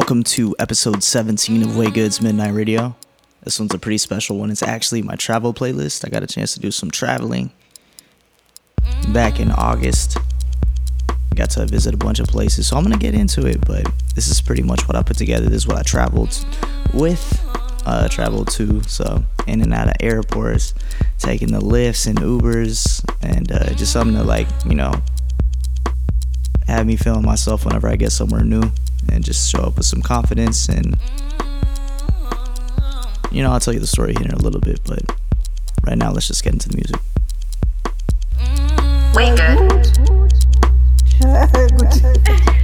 Welcome to episode 17 of WayGOOD's Midnight Radio. This one's a pretty special one. It's actually my travel playlist. I got a chance to do some traveling back in August. Got to visit a bunch of places, so I'm gonna get into it. But this is pretty much what I put together. This is what I traveled with, uh, traveled to. So in and out of airports, taking the Lyfts and Ubers, and uh, just something to like, you know, have me feeling myself whenever I get somewhere new and just show up with some confidence and you know i'll tell you the story here in a little bit but right now let's just get into the music. We good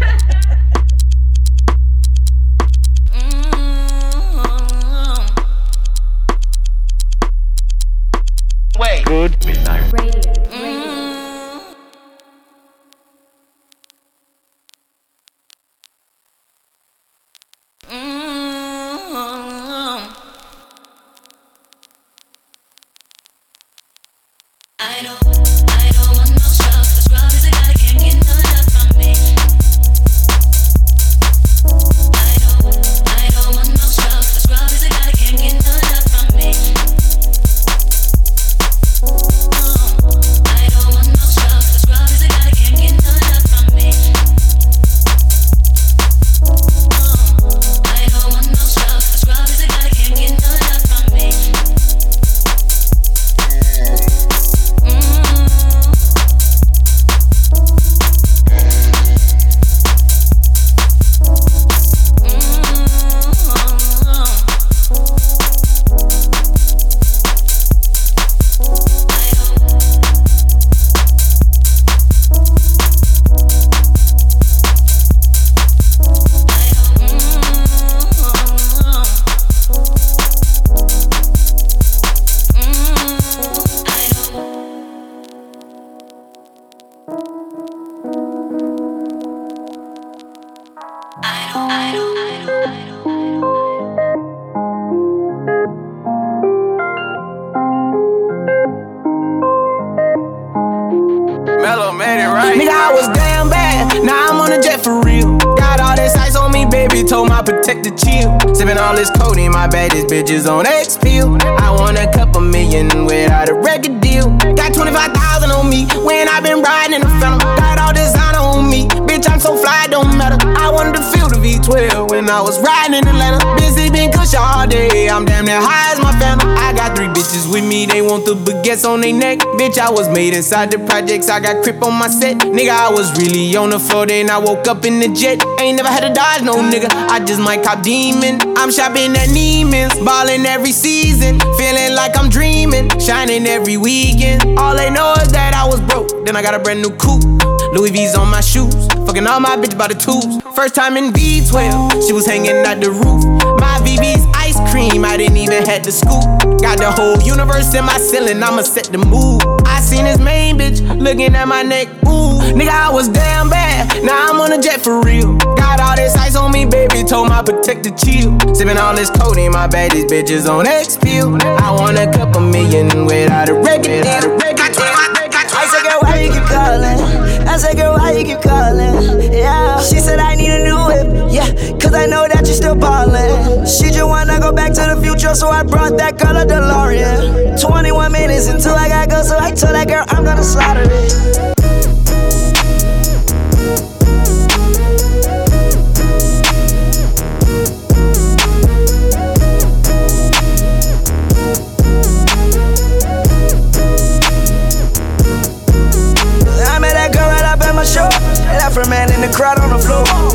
12 when I was riding in Atlanta. Busy been cush all day. I'm damn near high as my family. I got three bitches with me, they want the baguettes on their neck. Bitch, I was made inside the projects. I got crip on my set. Nigga, I was really on the floor, then I woke up in the jet. Ain't never had a dodge, no nigga. I just might cop demon. I'm shopping at Neiman's, balling every season. Feeling like I'm dreaming, shining every weekend. All they know is that I was broke. Then I got a brand new coupe. Louis V's on my shoes fucking all my bitches by the tubes. First time in V12, she was hanging out the roof. My VV's ice cream, I didn't even had to scoop. Got the whole universe in my ceiling, I'ma set the mood. I seen this main bitch looking at my neck, ooh. Nigga, I was damn bad, now I'm on a jet for real. Got all this ice on me, baby, told my protector chill. Sipping all this codeine, my baddest bitches on X. I want a couple million without a record deal. Girl, why you keep calling? Said, girl, why you keep calling? Yeah. She said, I need a new whip. Yeah, cause I know that you're still ballin'. She just wanna go back to the future, so I brought that girl a DeLorean. 21 minutes until I gotta go, so I told that girl I'm gonna slaughter it. Crowd on the floor.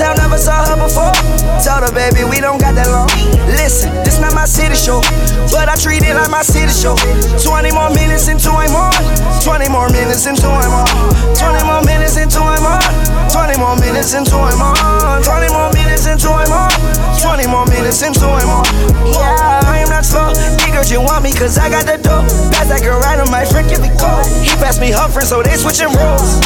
Town, never saw her before. Told her, baby, we don't got that long. Listen, this not my city show, but I treat it like my city show. 20 more minutes into I'm on. 20 more minutes into I'm on. 20 more minutes into I'm on. 20 more minutes into I'm on. 20 more minutes into I'm on. 20 more minutes into I'm on. Yeah, I am not slow. Nigga, you want me cause I got the dough. Pass that girl right on my friend, give me cold. He passed me her friend, so they switching roles.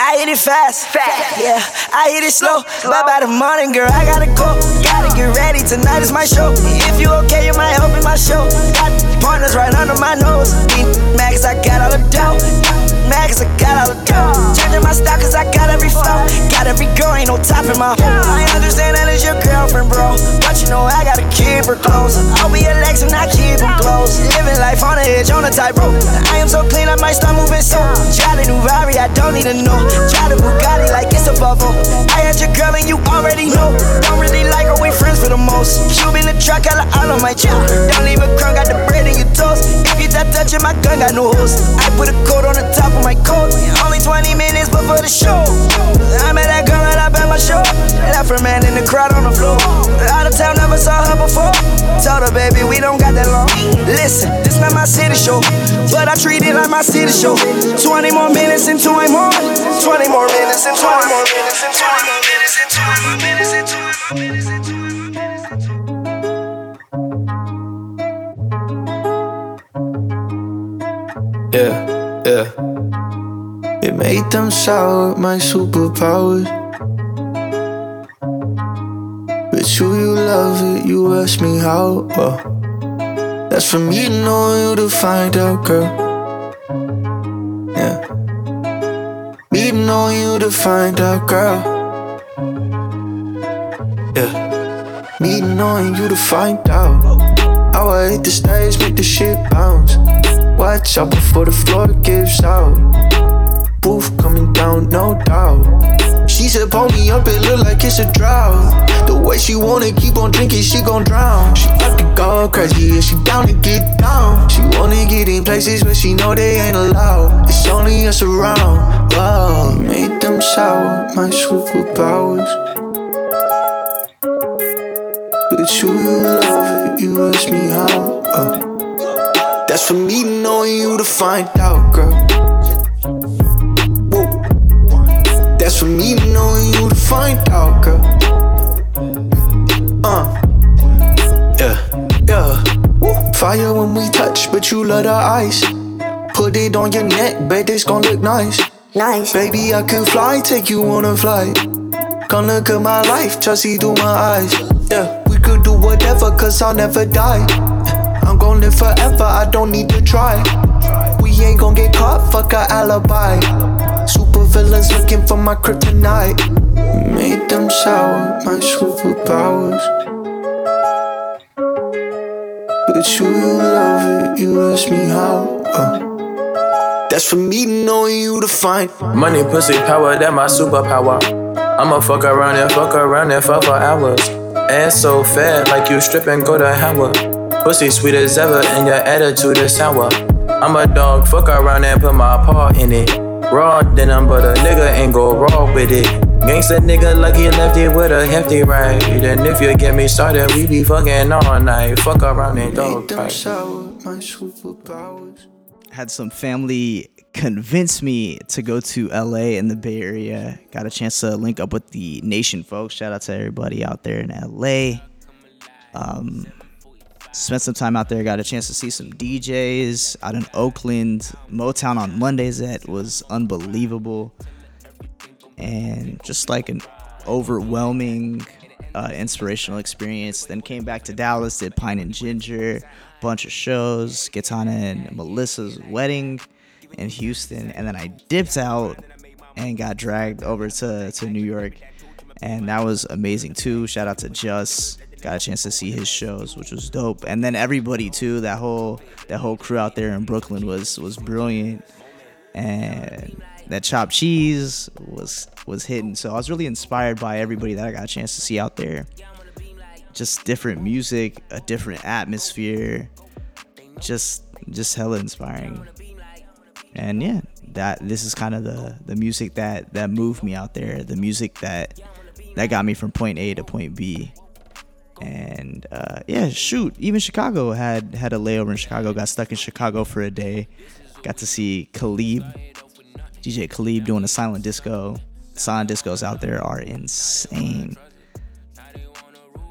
I hit it fast, fast. Yeah, I hit it slow. Bye by the morning, girl, I gotta go. Gotta get ready, tonight is my show. If you okay, you might help in my show. Got partners right under my nose. Max, I got all the dough. Max, I got all the dough. Changing my style, cause I got every flow. Got every girl ain't no top topping my hoe. I understand that it's your girlfriend, bro. But you know I gotta keep her close. I'll be a and I keep her close. Living life on the edge, on the tightrope. I am so clean, I might start moving so. Try the new I don't need to know. Try the Bugatti like it's a bubble. I had your girl and you already know. Don't really like her, we friends for the most. Cube in the truck, got all on my chip. Don't leave a crumb, got the bread in your toast. If you stop touching my gun, got no host. I put a coat on the top of my coat. Only 20 minutes before the show. I met that girl and I bet my show. Left her man in the crowd on the floor. Out of town, never saw her before. Told her, baby, we don't got that long. Listen, this not my city show, but I treat it like my city show. 20 more minutes into I'm on. 20 more minutes and 20 more minutes and 20 more minutes and 20 more minutes and 20 more minutes and 20 more minutes. Yeah, yeah. It made them sour, my superpowers. But you, you love it, you ask me how. Uh, that's for me to know you to find out, girl. Yeah. Me to know you to find out, girl. Yeah. Me knowing you to find out. How I hit the stage, make the shit bounce. Watch out before the floor gives out. Booth coming down, no doubt. She said, pull me up, it look like it's a drought. The way she wanna keep on drinking, she gon' drown. She about to go crazy, yeah, she down to get down. She wanna get in places where she know they ain't allowed. It's only us around. Wow, made them sour, my superpowers. But you love it, you ask me how. Uh. That's for me to know you to find out, girl. For me to know you to find out, girl. Uh. Yeah, yeah. Woo. Fire when we touch, but you love the ice. Put it on your neck, bet it's gonna look nice. Nice. Baby, I could fly, take you on a flight. Come look at my life, just see through my eyes. Yeah, we could do whatever, cause I'll never die. I'm gon' live forever, I don't need to try. We ain't gon' get caught, fuck a alibi. Villains looking for my kryptonite. Made them sour, my superpowers. But you love it, you ask me how. Uh. That's for me to know you to find. Money, pussy, power, that my superpower. I'ma fuck around and fuck around and fuck for hours. Ass so fat, like you strip and go to Howard. Pussy sweet as ever, and your attitude is sour. I'm a dog, fuck around and put my paw in it. Raw denim, but a nigga ain't go raw with it. Gangsta nigga lucky left it with a hefty ride. And if you get me started, we be fucking all night. Fuck around and dog Made them fight. sour, my superpowers. had some family convince me to go to LA in the Bay Area. Got a chance to link up with the Nation folks. Shout out to everybody out there in LA. Um, spent some time out there. Got a chance to see some DJs out in Oakland. Motown on Mondays that was unbelievable, and just like an overwhelming, uh, inspirational experience. Then came back to Dallas, did Pine and Ginger, bunch of shows, Gitana and Melissa's wedding in Houston, and then I dipped out and got dragged over to, to New York, and that was amazing too. Shout out to Just, got a chance to see his shows, which was dope, and then everybody too. That whole that whole crew out there in Brooklyn was was brilliant, and that chopped cheese was was hitting. So I was really inspired by everybody that I got a chance to see out there. Just different music, a different atmosphere, just just hella inspiring. And yeah, that this is kind of the the music that that moved me out there, the music that that got me from point A to point B. And uh, yeah, shoot, even Chicago had had a layover in Chicago. Got stuck in Chicago for a day. Got to see Khalib, DJ Khalib doing a silent disco. Silent discos out there are insane.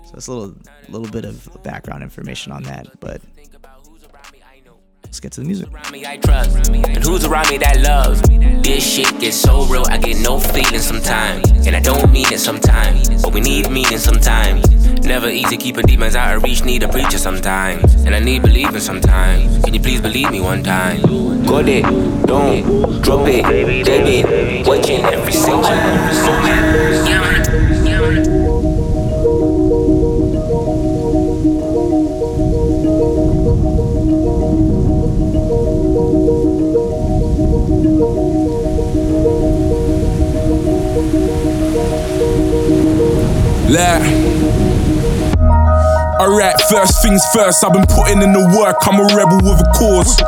So it's a little little bit of background information on that, but let's get to the music. I trust, and who's around me that loves. This shit gets so real, I get no feeling sometimes, and I don't mean it sometimes, but we need meaning sometimes. Never easy keeping demons out of reach, need a preacher sometimes. And I need believing sometimes. Can you please believe me one time? Got it, don't drop it, baby. Watching every single. Yeah, man. Alright, first things first, I've been putting in the work, I'm a rebel with a cause.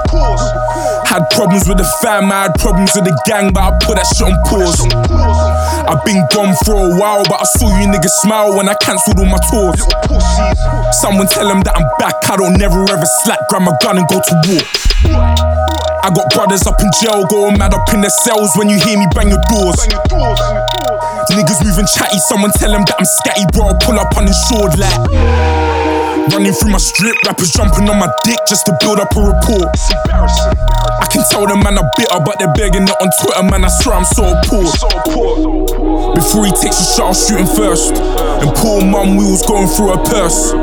Had problems with the fam, I had problems with the gang, but I put that shit on pause. I've been gone for a while, but I saw you niggas smile when I cancelled all my tours. Someone tell them that I'm back, I don't never ever slack, grab my gun and go to war. I got brothers up in jail, going mad up in their cells when you hear me bang your doors. Niggas moving chatty, someone tell them that I'm scatty, bro. I Pull up uninsured like. Running through my strip, rappers jumping on my dick just to build up a report. I can tell the man I'm bitter, but they're begging it on Twitter, man. I swear I'm so poor. Before he takes a shot, I'll shoot him first. And poor mum, we was going through her purse.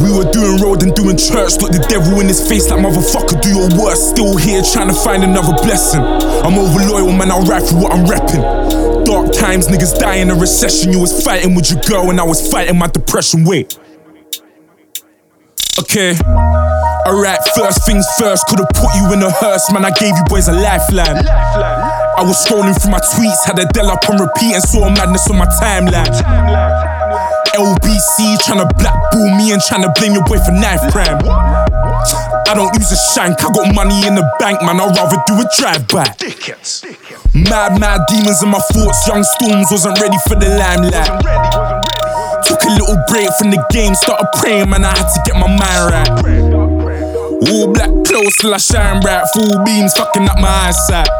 We were doing road and doing church. Look the devil in his face like motherfucker, do your worst. Still here trying to find another blessing. I'm over loyal, man. I'll ride for what I'm repping. Dark times, niggas die in a recession. You was fighting with your girl, and I was fighting my depression. Wait. Okay. Alright, first things first, could've put you in a hearse, man. I gave you boys a lifeline. I was scrolling through my tweets, had Adele up on repeat and saw madness on my timeline. LBC tryna blackball me and tryna blame your boy for knife crime. I don't use a shank, I got money in the bank, man. I'd rather do a drive-by. Mad, mad demons in my thoughts. Young Storms wasn't ready for the limelight. Took a little break from the game, started praying, man. I had to get my mind right. All black clothes till I shine bright. Full beams fucking up my eyesight.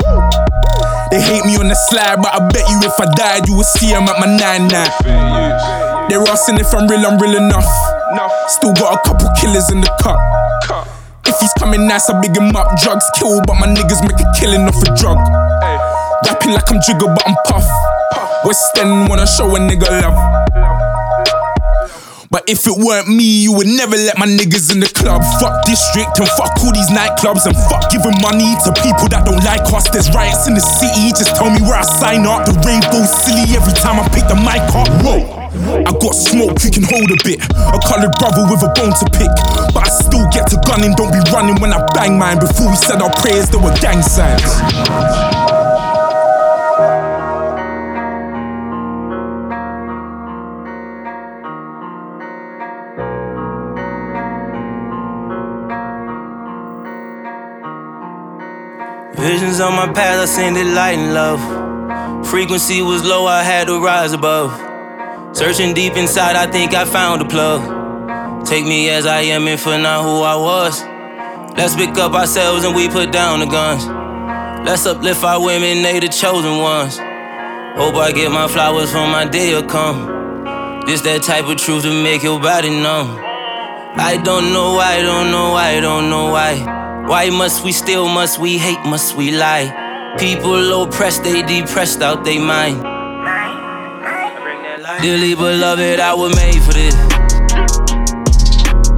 They hate me on the slide, but I bet you if I died, you would see them at my nine nine. They're asking if I'm real, I'm real enough. Still got a couple killers in the cup. If he's coming nice, I big him up. Drugs kill, but my niggas make a killing off a drug. Rapping like I'm Jigga, but I'm Puff. West End wanna show a nigga love. But if it weren't me, you would never let my niggas in the club. Fuck district and fuck all these nightclubs and fuck giving money to people that don't like us. There's riots in the city, just tell me where I sign up. The rainbow's silly every time I pick the mic up. Whoa. I got smoke, you can hold a bit. A colored brother with a bone to pick. But I still get to gunning, don't be running when I bang mine. Before we said our prayers, there were gang signs. On my path, I send it light and love. Frequency was low, I had to rise above. Searching deep inside, I think I found a plug. Take me as I am and for not who I was. Let's pick up ourselves and we put down the guns. Let's uplift our women, they the chosen ones. Hope I get my flowers for my day will come. This that type of truth to make your body numb. I don't know why, I don't know why, I don't know why. Why must we steal, must we hate, must we lie? People oppressed, they depressed out they mind. Dearly beloved, I was made for this.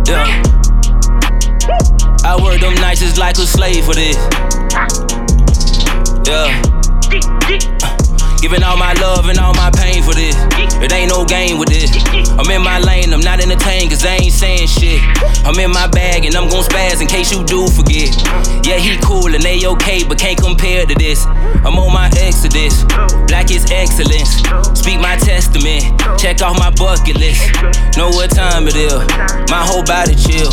Yeah. I work them nights just like a slave for this. Yeah. Giving all my love and all my pain for this. It ain't no game with this. I'm in my lane, I'm not entertained cause I ain't saying shit. I'm in my bag and I'm gon' spaz in case you do forget. Yeah, he cool and they okay, but can't compare to this. I'm on my exodus. Black is excellence. Speak my testament. Check off my bucket list. Know what time it is. My whole body chill.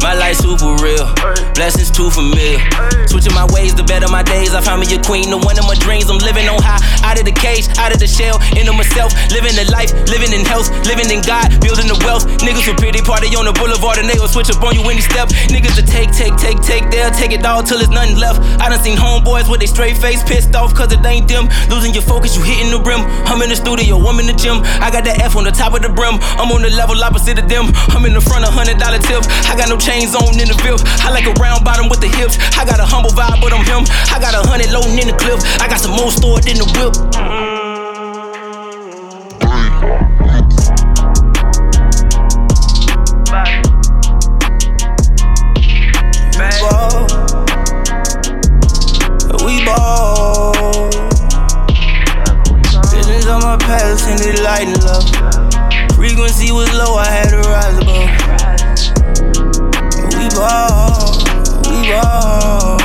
My life super real. Blessings too familiar. Switching my ways to better my days. I found me a queen, the one of my dreams. I'm living on high, out of the cage, out of the shell, into myself. Living the life, living in health, living in God, building the wealth. Niggas with pretty party on the boulevard and they will switch up on you when you step. Niggas to take, take, take, take, they'll take it all till there's nothing left. I done seen homeboys with they straight face pissed off cause it ain't them. Losing your focus, you hitting the rim. I'm in the studio, I'm in the gym. I got that F on the top of the brim. I'm on the level opposite of them. I'm in the front of hundred dollar tips. I got no chains on in the fifth. I like a round bottom with the hips. I got a humble vibe, but I'm him. I got a hundred loading in the clip. I got some more stored in the whip. I had to rise above. We ball, we ball.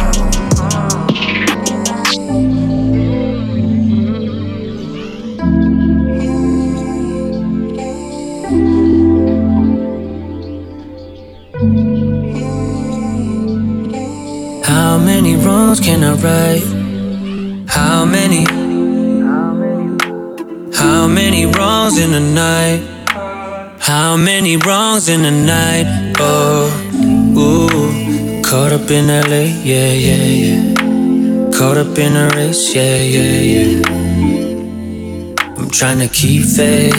How many wrongs can I right? How many? How many wrongs in a night? How many wrongs in a night? Oh, ooh, caught up in LA, yeah, yeah, yeah. Caught up in a race, yeah, yeah, yeah. I'm trying to keep faith,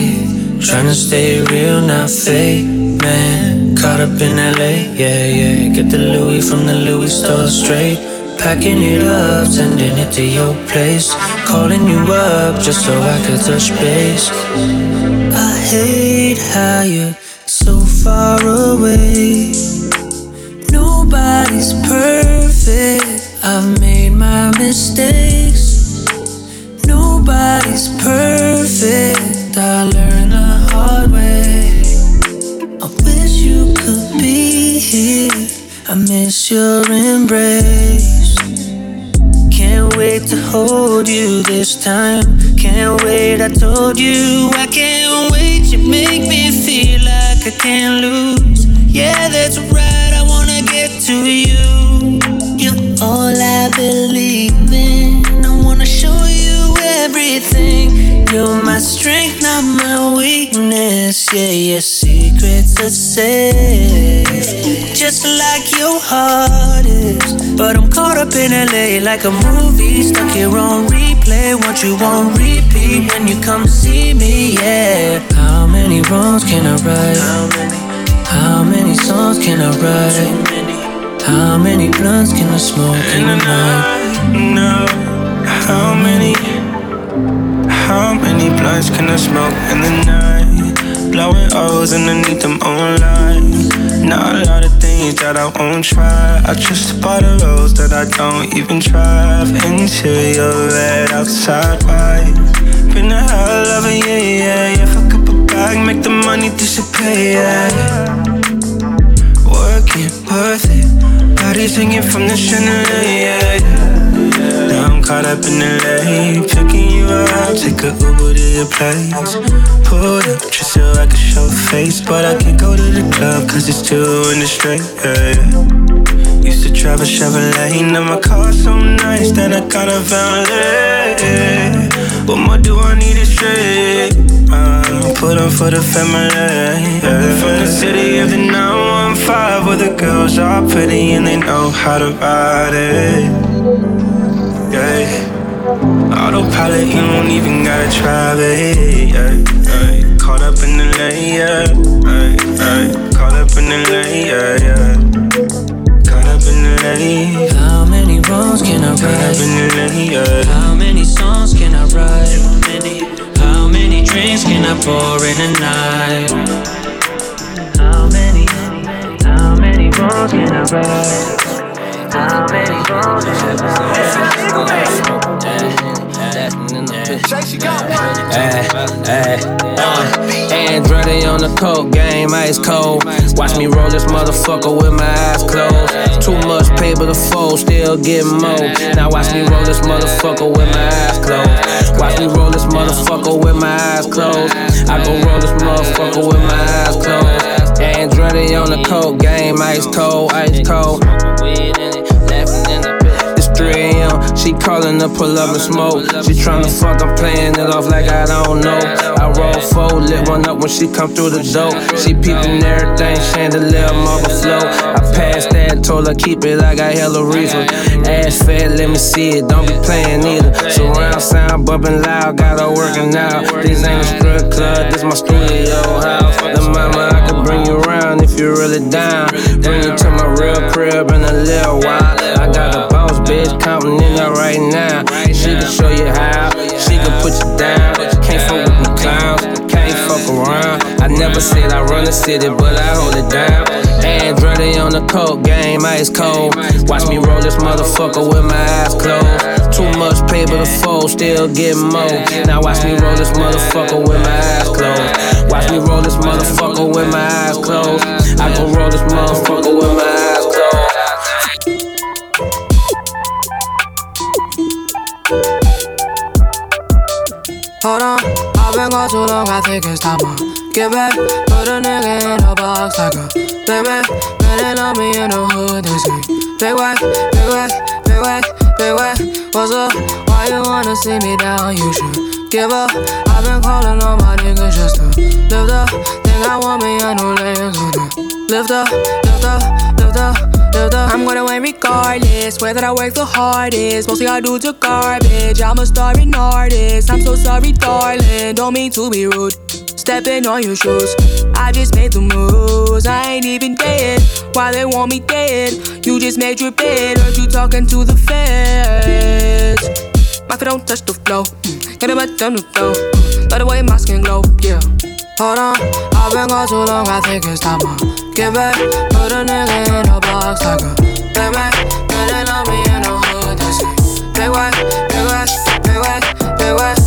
trying to stay real, not fake, man. Caught up in LA, yeah, yeah. Get the Louis from the Louis store straight. Packing it up, sending it to your place. Calling you up just so I could touch base. Hate how you're so far away. Nobody's perfect. I've made my mistakes. Nobody's perfect. I learned the hard way. I wish you could be here. I miss your embrace. Can't wait to hold you this time. Can't wait, I told you I can't wait. You make me feel like I can't lose. Yeah, that's right, I wanna get to you. You're all I believe in. I wanna show you everything. You're my strength, not my weakness. Yeah, your secrets are safe. Just like your heart is. But I'm caught up in LA like a movie. Stuck here on replay. what you on repeat when you come see me, yeah. How many wrongs can I write? How many? How many songs can I write? How many blunts can I smoke in the night? No, how many? How many blunts can I smoke in the night? Blowing O's underneath them online. Not a lot of things that I won't try. I just bought a rose that I don't even drive. Interior red outside white. Been a hell of a year, yeah, yeah. Fuck up a bag, make the money disappear, yeah. Working, worth it. Body singing from the chandelier, yeah, yeah. Caught up in the lane, picking you up, take a Uber to your place. Pull up just so I can show face, but I can't go to the club cause it's two in the straight. Yeah. Used to drive a Chevrolet, now my car's so nice that I got a valet. What more do I need to say? Uh, put on for the family. Yeah. From the city of the 915 where the girls are pretty and they know how to ride it. Autopilot, you don't even gotta try it, Ay, ay, uh, Andretti on the coke game, ice cold. Watch me roll this motherfucker with my eyes closed. Too much paper to fold, still getting more. Now watch me roll this motherfucker with my eyes closed. Watch me roll this motherfucker with my eyes closed. I go roll this motherfucker with my eyes closed. Andretti on the coke game, ice cold, ice cold. It's 3 a.m. She calling to pull up and smoke. She tryna fuck, I'm playing it off like I don't know. I roll four, lit one up when she come through the door. She peeping everything, chandelier, marble flow. I passed that told her keep it, like I got hella reefer. Ass fat, let me see it, don't be playing either. Surround sound bumping loud, got her working out. This ain't a strip club, this my studio house. The mama, I can bring you around if you're really down. Bring you to my real crib in a little while. I got a boss bitch counting in there right now. She can show you how, she can put you down. Can't fuck with the clowns, can't fuck around. I never said I run the city, but I hold it down. Andretti on the coke game, ice cold. Watch me roll this motherfucker with my eyes closed. Too much paper to fold, still getting more. Now watch me roll this motherfucker with my eyes closed. Watch me roll this motherfucker with my eyes closed. I gon' roll this motherfucker with my Hold on, I've been gone too long, I think it's time to get back. Put a nigga in a box like a baby. Man, they love me in the hood, they say. Big whack, big whack, big whack, big whack. What's up? Why you wanna see me down? You should give up. I've been calling all my niggas just to lift up. Think I want me a new legs on. Lift up, lift up, lift up, I'm gonna win regardless. Whether I work the hardest, mostly I do to garbage. I'm a starving artist. I'm so sorry, darling. Don't mean to be rude. Stepping on your shoes. I just made the moves. I ain't even dead. Why they want me dead? You just made your bed. Heard you talking to the feds. My feet don't touch the floor. Get it back down the floor. Love the way my skin glow. Yeah. Hold on, I've been gone too long. I think it's time to get back. Put a nigga in a box like a big man. Man, they love me in the hood. They say big white, big white, big white, big white.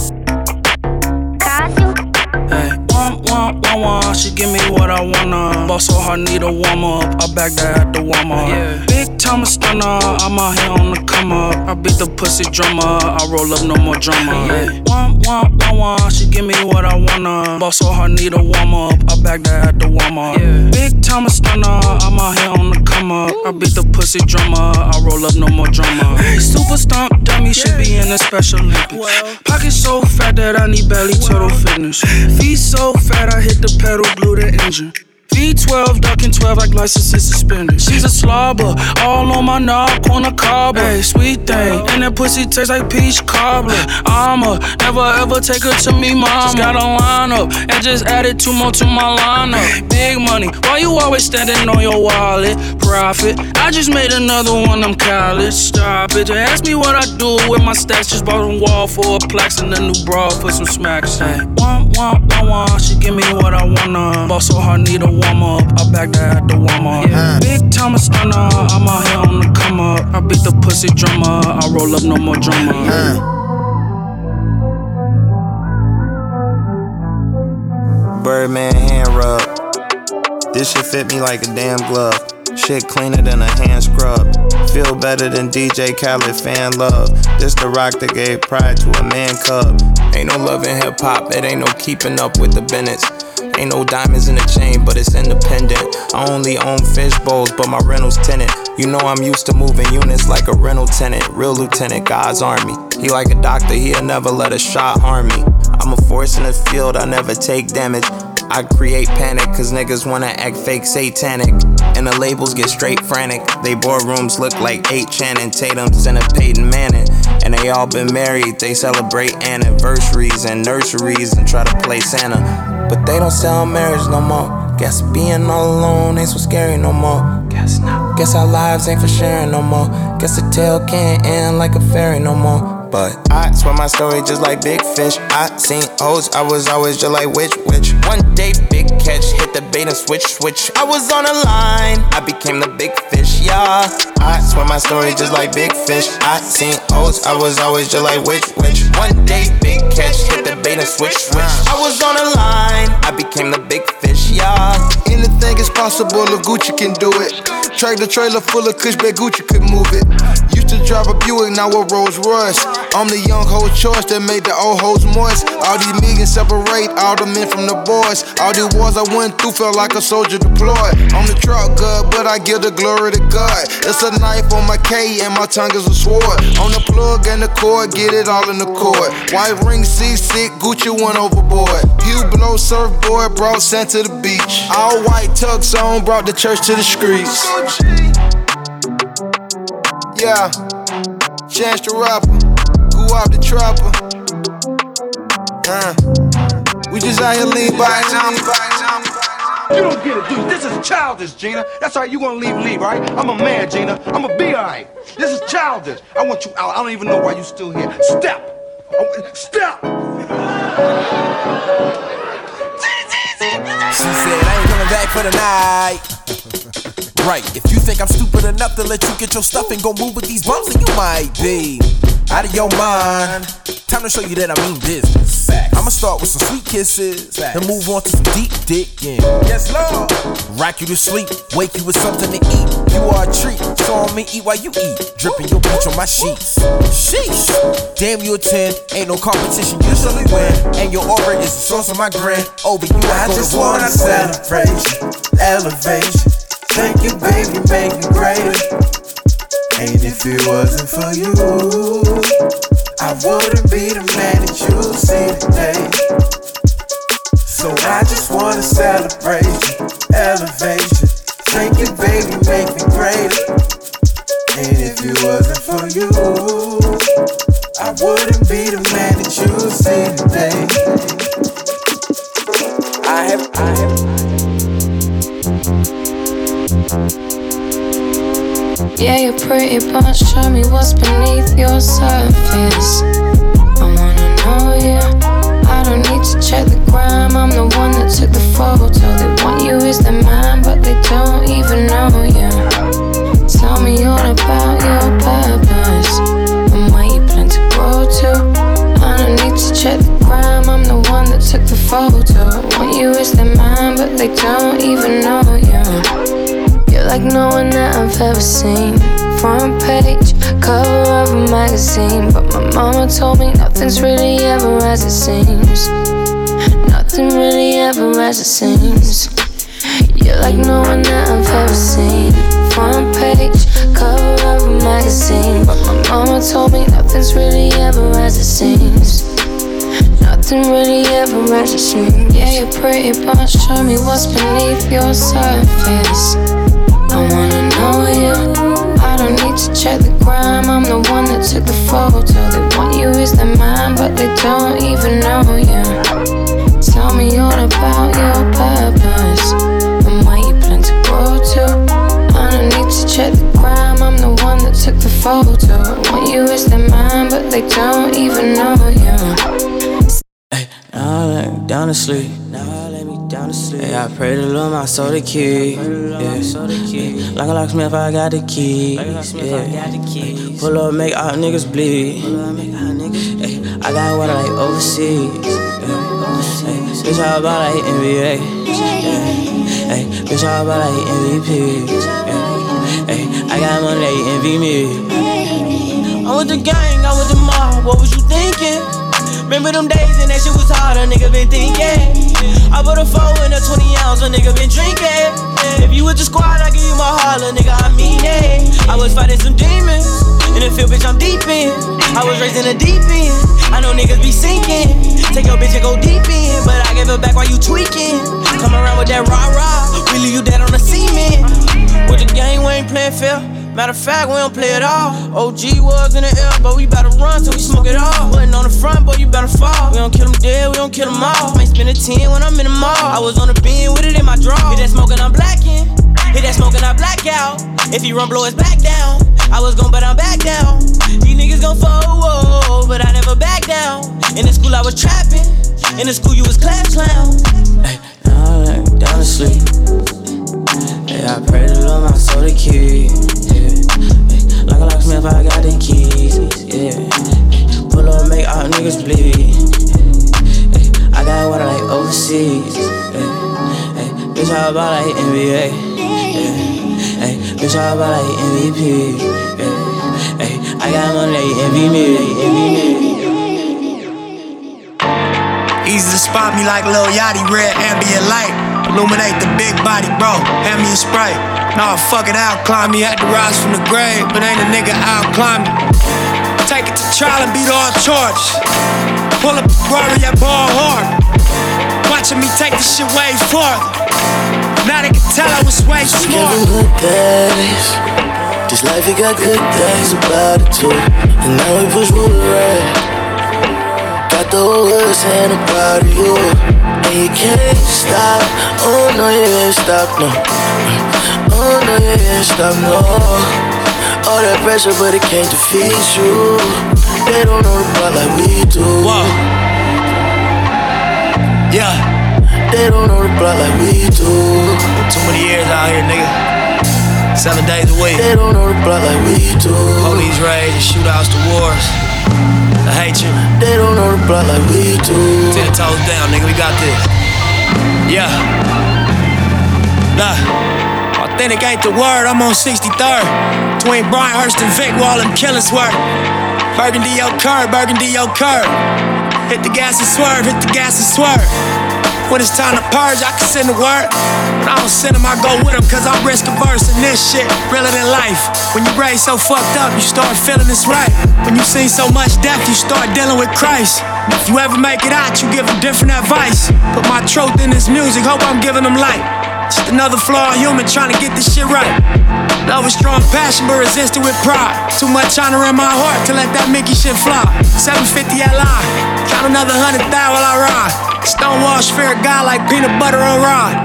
Hey, one, one, one, one. She give me what I wanna. Boss so hard, need a warm up. I back that at the warm up. Yeah. Big time stunner. I'm out here on the come up. I beat the pussy drummer. I roll up, no more drama. Hey, one, one, one, one. She give me what I wanna. Boss so hard, need a warm up. I back that at the warm up. Yeah. Big time stunner. I'm out here on the come up. I beat the pussy drummer. I roll up, no more drama. Hey, super stomp dummy should be in a special Olympics. Pocket so fat that I need belly total fitness. Feet so fat I hit the pedal, blew the engine. V12, ducking 12 like licenses suspended. She's a slobber, all on my knob, corner cobbler. Hey, sweet thing, and that pussy tastes like peach cobbler. I'ma never ever take her to me, mama. Just got a lineup and just added two more to my lineup. Big money, why you always standing on your wallet? Profit, I just made another one, I'm college. Stop it, just ask me what I do with my stacks. Just bought a wall for a plaques and a new bra for some smacks. Hey, one, one, one, one, she give me what I wanna. Boss so hard, need a warm up. I back that at the warm up. Yeah. Big time stunner, I'm out here on the come up. I beat the pussy drummer, I roll up no more drama. Birdman hand rub. This shit fit me like a damn glove. Shit cleaner than a hand scrub. Feel better than DJ Khaled fan love. This the rock that gave pride to a man cub. Ain't no love in hip hop, it ain't no keeping up with the Bennetts. Ain't no diamonds in the chain, but it's independent. I only own fish bowls, but my rental's tenant. You know I'm used to moving units like a rental tenant. Real lieutenant, God's army. He like a doctor, he'll never let a shot harm me. I'm a force in the field, I never take damage. I create panic, cause niggas wanna act fake satanic. And the labels get straight frantic. They boardrooms look like 8 Channing Tatum's and a Peyton Manning. And they all been married, they celebrate anniversaries and nurseries and try to play Santa. But they don't sell marriage no more. Guess being all alone ain't so scary no more. Guess not. Guess our lives ain't for sharing no more. Guess the tale can't end like a fairy no more. But I swear my story just like big fish. I seen O's, I was always just like witch, witch. One day, big catch, hit the bait and switch, switch. I was on a line, I became the big fish, yeah. I swear my story just like big fish. I seen O's, I was always just like witch, witch. One day, big catch, hit the bait and switch, switch. I was on a line, I became the big fish, yeah. Anything is possible if Gucci can do it. Track the trailer full of kush, bet Gucci could move it. To drive a Buick, now a Rolls Royce. I'm the young hoe choice that made the old hoes moist. All these millions separate all the men from the boys. All these wars I went through felt like a soldier deployed. I'm the truck god, but I give the glory to God. It's a knife on my K and my tongue is a sword. On the plug and the cord, get it all in the cord. White ring, C6, Gucci went overboard. Pew below surfboard, brought sand to the beach. All white tux on, brought the church to the streets. Yeah, Chance the rapper, who up the trapper. Uh, we just out here lean by, lean by. You don't get it, dude. This is childish, Gina. That's all right. You gonna leave, leave, all right? I'm a man, Gina. I'm gonna be all right. This is childish. I want you out. I don't even know why you still here. Step. Oh, step. She said, I ain't coming back for the night. Right, if you think I'm stupid enough to let you get your stuff and go move with these bums, then you might be. out of your mind. Time to show you that I mean business. I'ma start with some sweet kisses, then move on to some deep. And yes, Lord. Rock you to sleep, wake you with something to eat. You are a treat, so me eat while you eat. Dripping your peach on my sheets. Sheesh. Damn, you a 10, ain't no competition, usually win. And your aura is the source of my grin. Over you, I, I just wanna celebrate elevation. Thank you, baby, make me greater. And if it wasn't for you, I wouldn't be the man that you see today. So I just wanna celebrate you, elevation. Thank you, baby, make me greater. And if it wasn't for you, I wouldn't be the man that you see today. I have, I have. Yeah, you're pretty, but show me what's beneath your surface. I wanna know you. I don't need to check the gram. I'm the one that took the photo. They want you as the man, but they don't even know you. Tell me all about your purpose and where you plan to grow to. I don't need to check the gram. I'm the one that took the photo. Want you as the man, but they don't ever seen. Front page, cover of a magazine. But my mama told me nothing's really ever as it seems. Nothing really ever as it seems. You're like no one that I've ever seen. Front page, cover of a magazine. But my mama told me nothing's really ever as it seems. Nothing really ever as it seems. Yeah, you're pretty, but show me what's beneath your surface. I wanna know you. I don't need to check the gram. I'm the one that took the photo. They want you as the man, but they don't even know you. Tell me all about your purpose and where you plan to grow to. I don't need to check the gram. I'm the one that took the photo. They want you as their man, but they don't even know you. Hey, now I lay me down to sleep. Down to sleep. Hey, I pray to Lord my soul to keep. Yeah. Like a locksmith, I got the keys. Yeah. Pull up, make all niggas bleed. I got water like overseas. Yeah. Bitch, all about like NBA. Yeah. Hey, bitch, all about like MVP. Yeah. Hey, I got money, they envy me. I'm with the gang, I'm with the mob. What was you thinking? Remember them days and that shit was hard, a nigga been thinking. I put a four in a 20 ounce, a nigga been drinking. If you with the squad, I give you my heart, a nigga, I mean it. I was fighting some demons. In the field, bitch, I'm deep in. I was raised in the deep end. I know niggas be sinking. Take your bitch and go deep in. But I give it back while you tweaking. Come around with that rah rah. We leave you dead on the cement. With the game, we ain't playing fair. Matter of fact, we don't play it all. OG was in the air, but we bout to run till we smoke it all. Kill them all. Might spend a 10 when I'm in the mall. I was on the beam with it in my draw. Hit that smoking, I'm blacking. Hit that smoking, I black out. If he run, blow his back down. I was gon' but I'm back down. These niggas gon' fall, but I never back down. In the school, I was trapping. In the school, you was class clown. Hey, now I lay down to sleep. Hey, I pray to Lord my soul to keep. Yeah. Hey, like a locksmith, I got the keys. Yeah. Pull up, make all niggas bleed. I got water like overseas. Hey, hey, bitch, how about like NBA? Yeah. Hey, bitch, how about like MVP? Yeah. Hey, I got money, they envy. Easy to spot me like Lil Yachty, red ambient light. Illuminate the big body, bro. Hand me a sprite. Nah, fuck it, I'll climb me. Had to rise from the grave, but ain't a nigga out climb me. Take it to trial and beat all charges. Pull up Rory at ball hard. Watching me take this shit way farther. Now they can tell I was way smart. This life, it got good things about it too. And now we push with red. Got the whole world saying about you. And you can't stop. Oh no, you can't stop, no. Oh no, you can't stop, no. All that pressure, but it can't defeat you. They don't know the part like we do. Whoa. Yeah. They don't know the block like we do. Too many years out here, nigga. Seven days a week. They don't know the block like we do. Police raids, and shootouts, the wars. hatred. They don't know the block like we do. Ten toes down, nigga, we got this. Yeah. Nah. Authentic ain't the word, I'm on 63rd. Between Brynhurst and Vic, where I'm killing work. Burgundy, your curb, Burgundy, your curb. Hit the gas and swerve, hit the gas and swerve. When it's time to purge, I can send the word. When I don't send them, I go with them, cause I'm risk averse in this shit realer than life. When you raised so fucked up, you start feeling it's right. When you seen so much death, you start dealing with Christ. If you ever make it out, you give them different advice. Put my truth in this music, hope I'm giving them light. Just another flawed human trying to get this shit right. Love is strong passion, but resisted with pride. Too much honor in my heart to let that Mickey shit fly. 750 LI, count another hundred thou while I ride. Stonewall spirit guy like peanut butter on rod.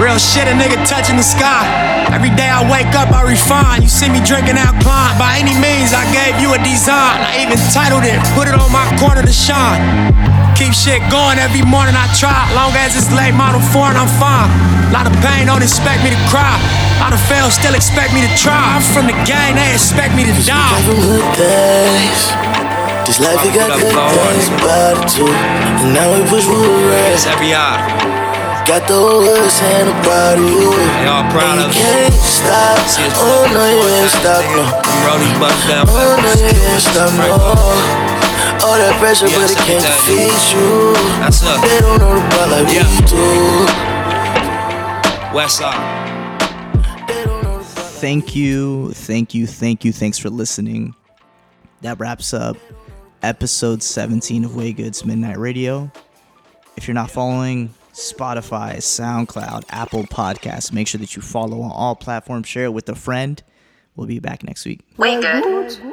Real shit, a nigga touching the sky. Every day I wake up, I refine. You see me drinking Alpine. By any means, I gave you a design. I even titled it, put it on my corner to shine. Keep shit going every morning I try. Long as it's late model foreign, I'm fine. Lot of pain, don't expect me to cry. Lot of fail, still expect me to try. I'm from the gang, they expect me to die. Having good days. This life you got good days about it too. And now we push wood rest. every eye. Got the whole world saying about you. They all proud and of you us. can't stop. Oh no, you ain't stop no. Brody bust down. Oh no, you ain't stop no. All that pressure, but it can't defeat you. That's up. They don't know the block like we do. West side. Thank you, thank you, thank you. Thanks for listening. That wraps up episode 17 of WayGOOD's Midnight Radio. If you're not following Spotify, SoundCloud, Apple Podcasts, make sure that you follow on all platforms. Share it with a friend. We'll be back next week. WayGOOD.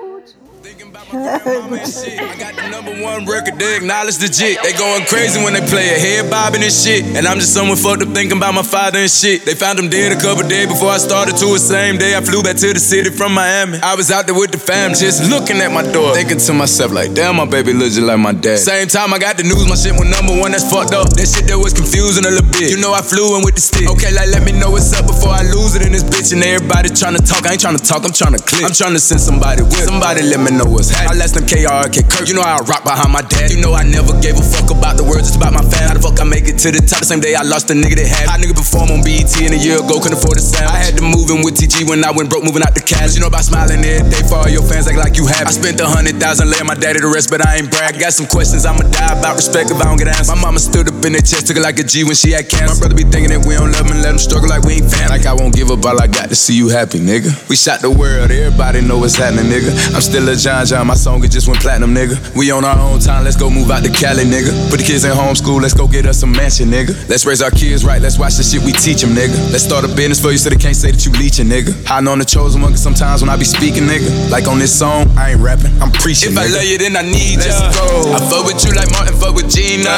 I got the number one record, they acknowledge the jit. They going crazy when they play it, head bobbing and shit. And I'm just someone fucked up thinking about my father and shit. They found him dead a couple days before I started to the same day. I flew back to the city from Miami. I was out there with the fam, just looking at my door, thinking to myself like, damn, my baby looks just like my dad. Same time I got the news, my shit went number one. That's fucked up. That shit that was confusing a little bit. You know I flew in with the stick. Okay, like let me know what's up before I lose it in this bitch. And everybody trying to talk. I ain't trying to talk. I'm trying to click. I'm trying to send somebody with. Somebody let me know what's happening. I last them KRK Kirk. You know how I rock behind my dad. You know I never gave a fuck about the words. It's about my fan. How the fuck I make it to the top? The same day I lost a nigga that had. How nigga perform on BET in a year ago. Couldn't afford a sound. I had to move in with TG when I went broke, moving out the cash. You know about smiling every day for all your fans, act like you have. I spent a hundred thousand laying my daddy to rest, but I ain't brag. I got some questions I'ma die about respect if I don't get answered. My mama stood up in her chest, took it like a G when she had cancer. My brother be thinking that we don't love him and let him struggle like we ain't family. Like I won't give up all I got to see you happy, nigga. We shot the world, everybody know what's happening, nigga. I'm still a John John, my song it just went platinum, nigga. We on our own time, let's go move out to Cali, nigga. Put the kids in homeschool, let's go get us a mansion, nigga. Let's raise our kids right, let's watch the shit we teach them, nigga. Let's start a business for you so they can't say that you leeching, nigga. Hiding on the chosen one, cause sometimes when I be speaking, nigga. Like on this song, I ain't rapping, I'm preaching. If I love you, then I need let's ya. I fuck with you like Martin fuck with Gina.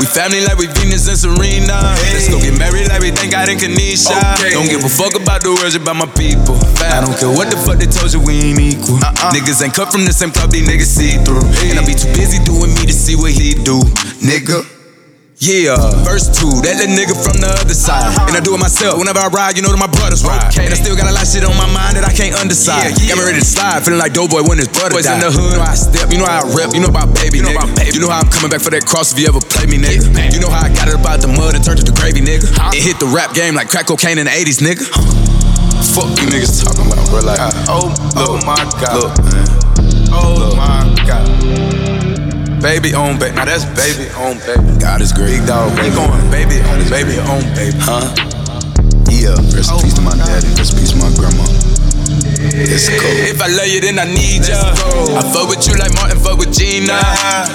We family like we Venus and Serena. Let's go get married like we thank God in Kanisha. Don't give a fuck about the words about my people. I don't care what the fuck they told you, we ain't equal. Uh-uh. Niggas ain't cut from the same club, these niggas see through. And I be too busy doing me to see what he do, nigga. Yeah, verse two, that little nigga from the other side. And I do it myself whenever I ride, you know that my brothers ride. And I still got a lot of shit on my mind that I can't undecide. Got me ready to slide, feeling like Doughboy when his brother Boys in the hood, you know how I step, you know how I rep, you know about baby, you know, about baby. You know how I'm coming back for that cross if you ever play me, nigga. You know how I got it about the mud and turned it to gravy, nigga. It hit the rap game like crack cocaine in the 80s, nigga. Fuck you niggas talking about, bro. Like, oh, oh my god. Look. Oh my god. Baby on baby. Now that's baby on baby. God is great. Big dog. Baby going baby on baby on baby. Huh? Yeah. Rest in oh peace to my daddy. Rest in peace to my grandma. It's cool. If I love you, then I need ya. I fuck with you like Martin fuck with Gina.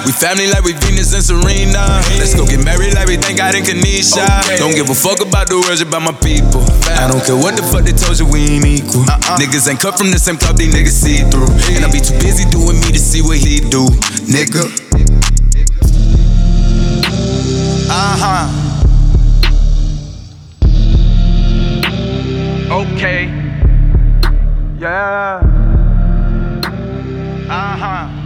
We family like we Venus and Serena. Let's go get married like we thank God in Kanisha. Don't give a fuck about the words about my people. I don't care what the fuck they told you, we ain't equal. Niggas ain't cut from the same club, these niggas see through. And I be too busy doing me to see what he do, nigga. Uh huh. Okay. Yeah. Uh huh.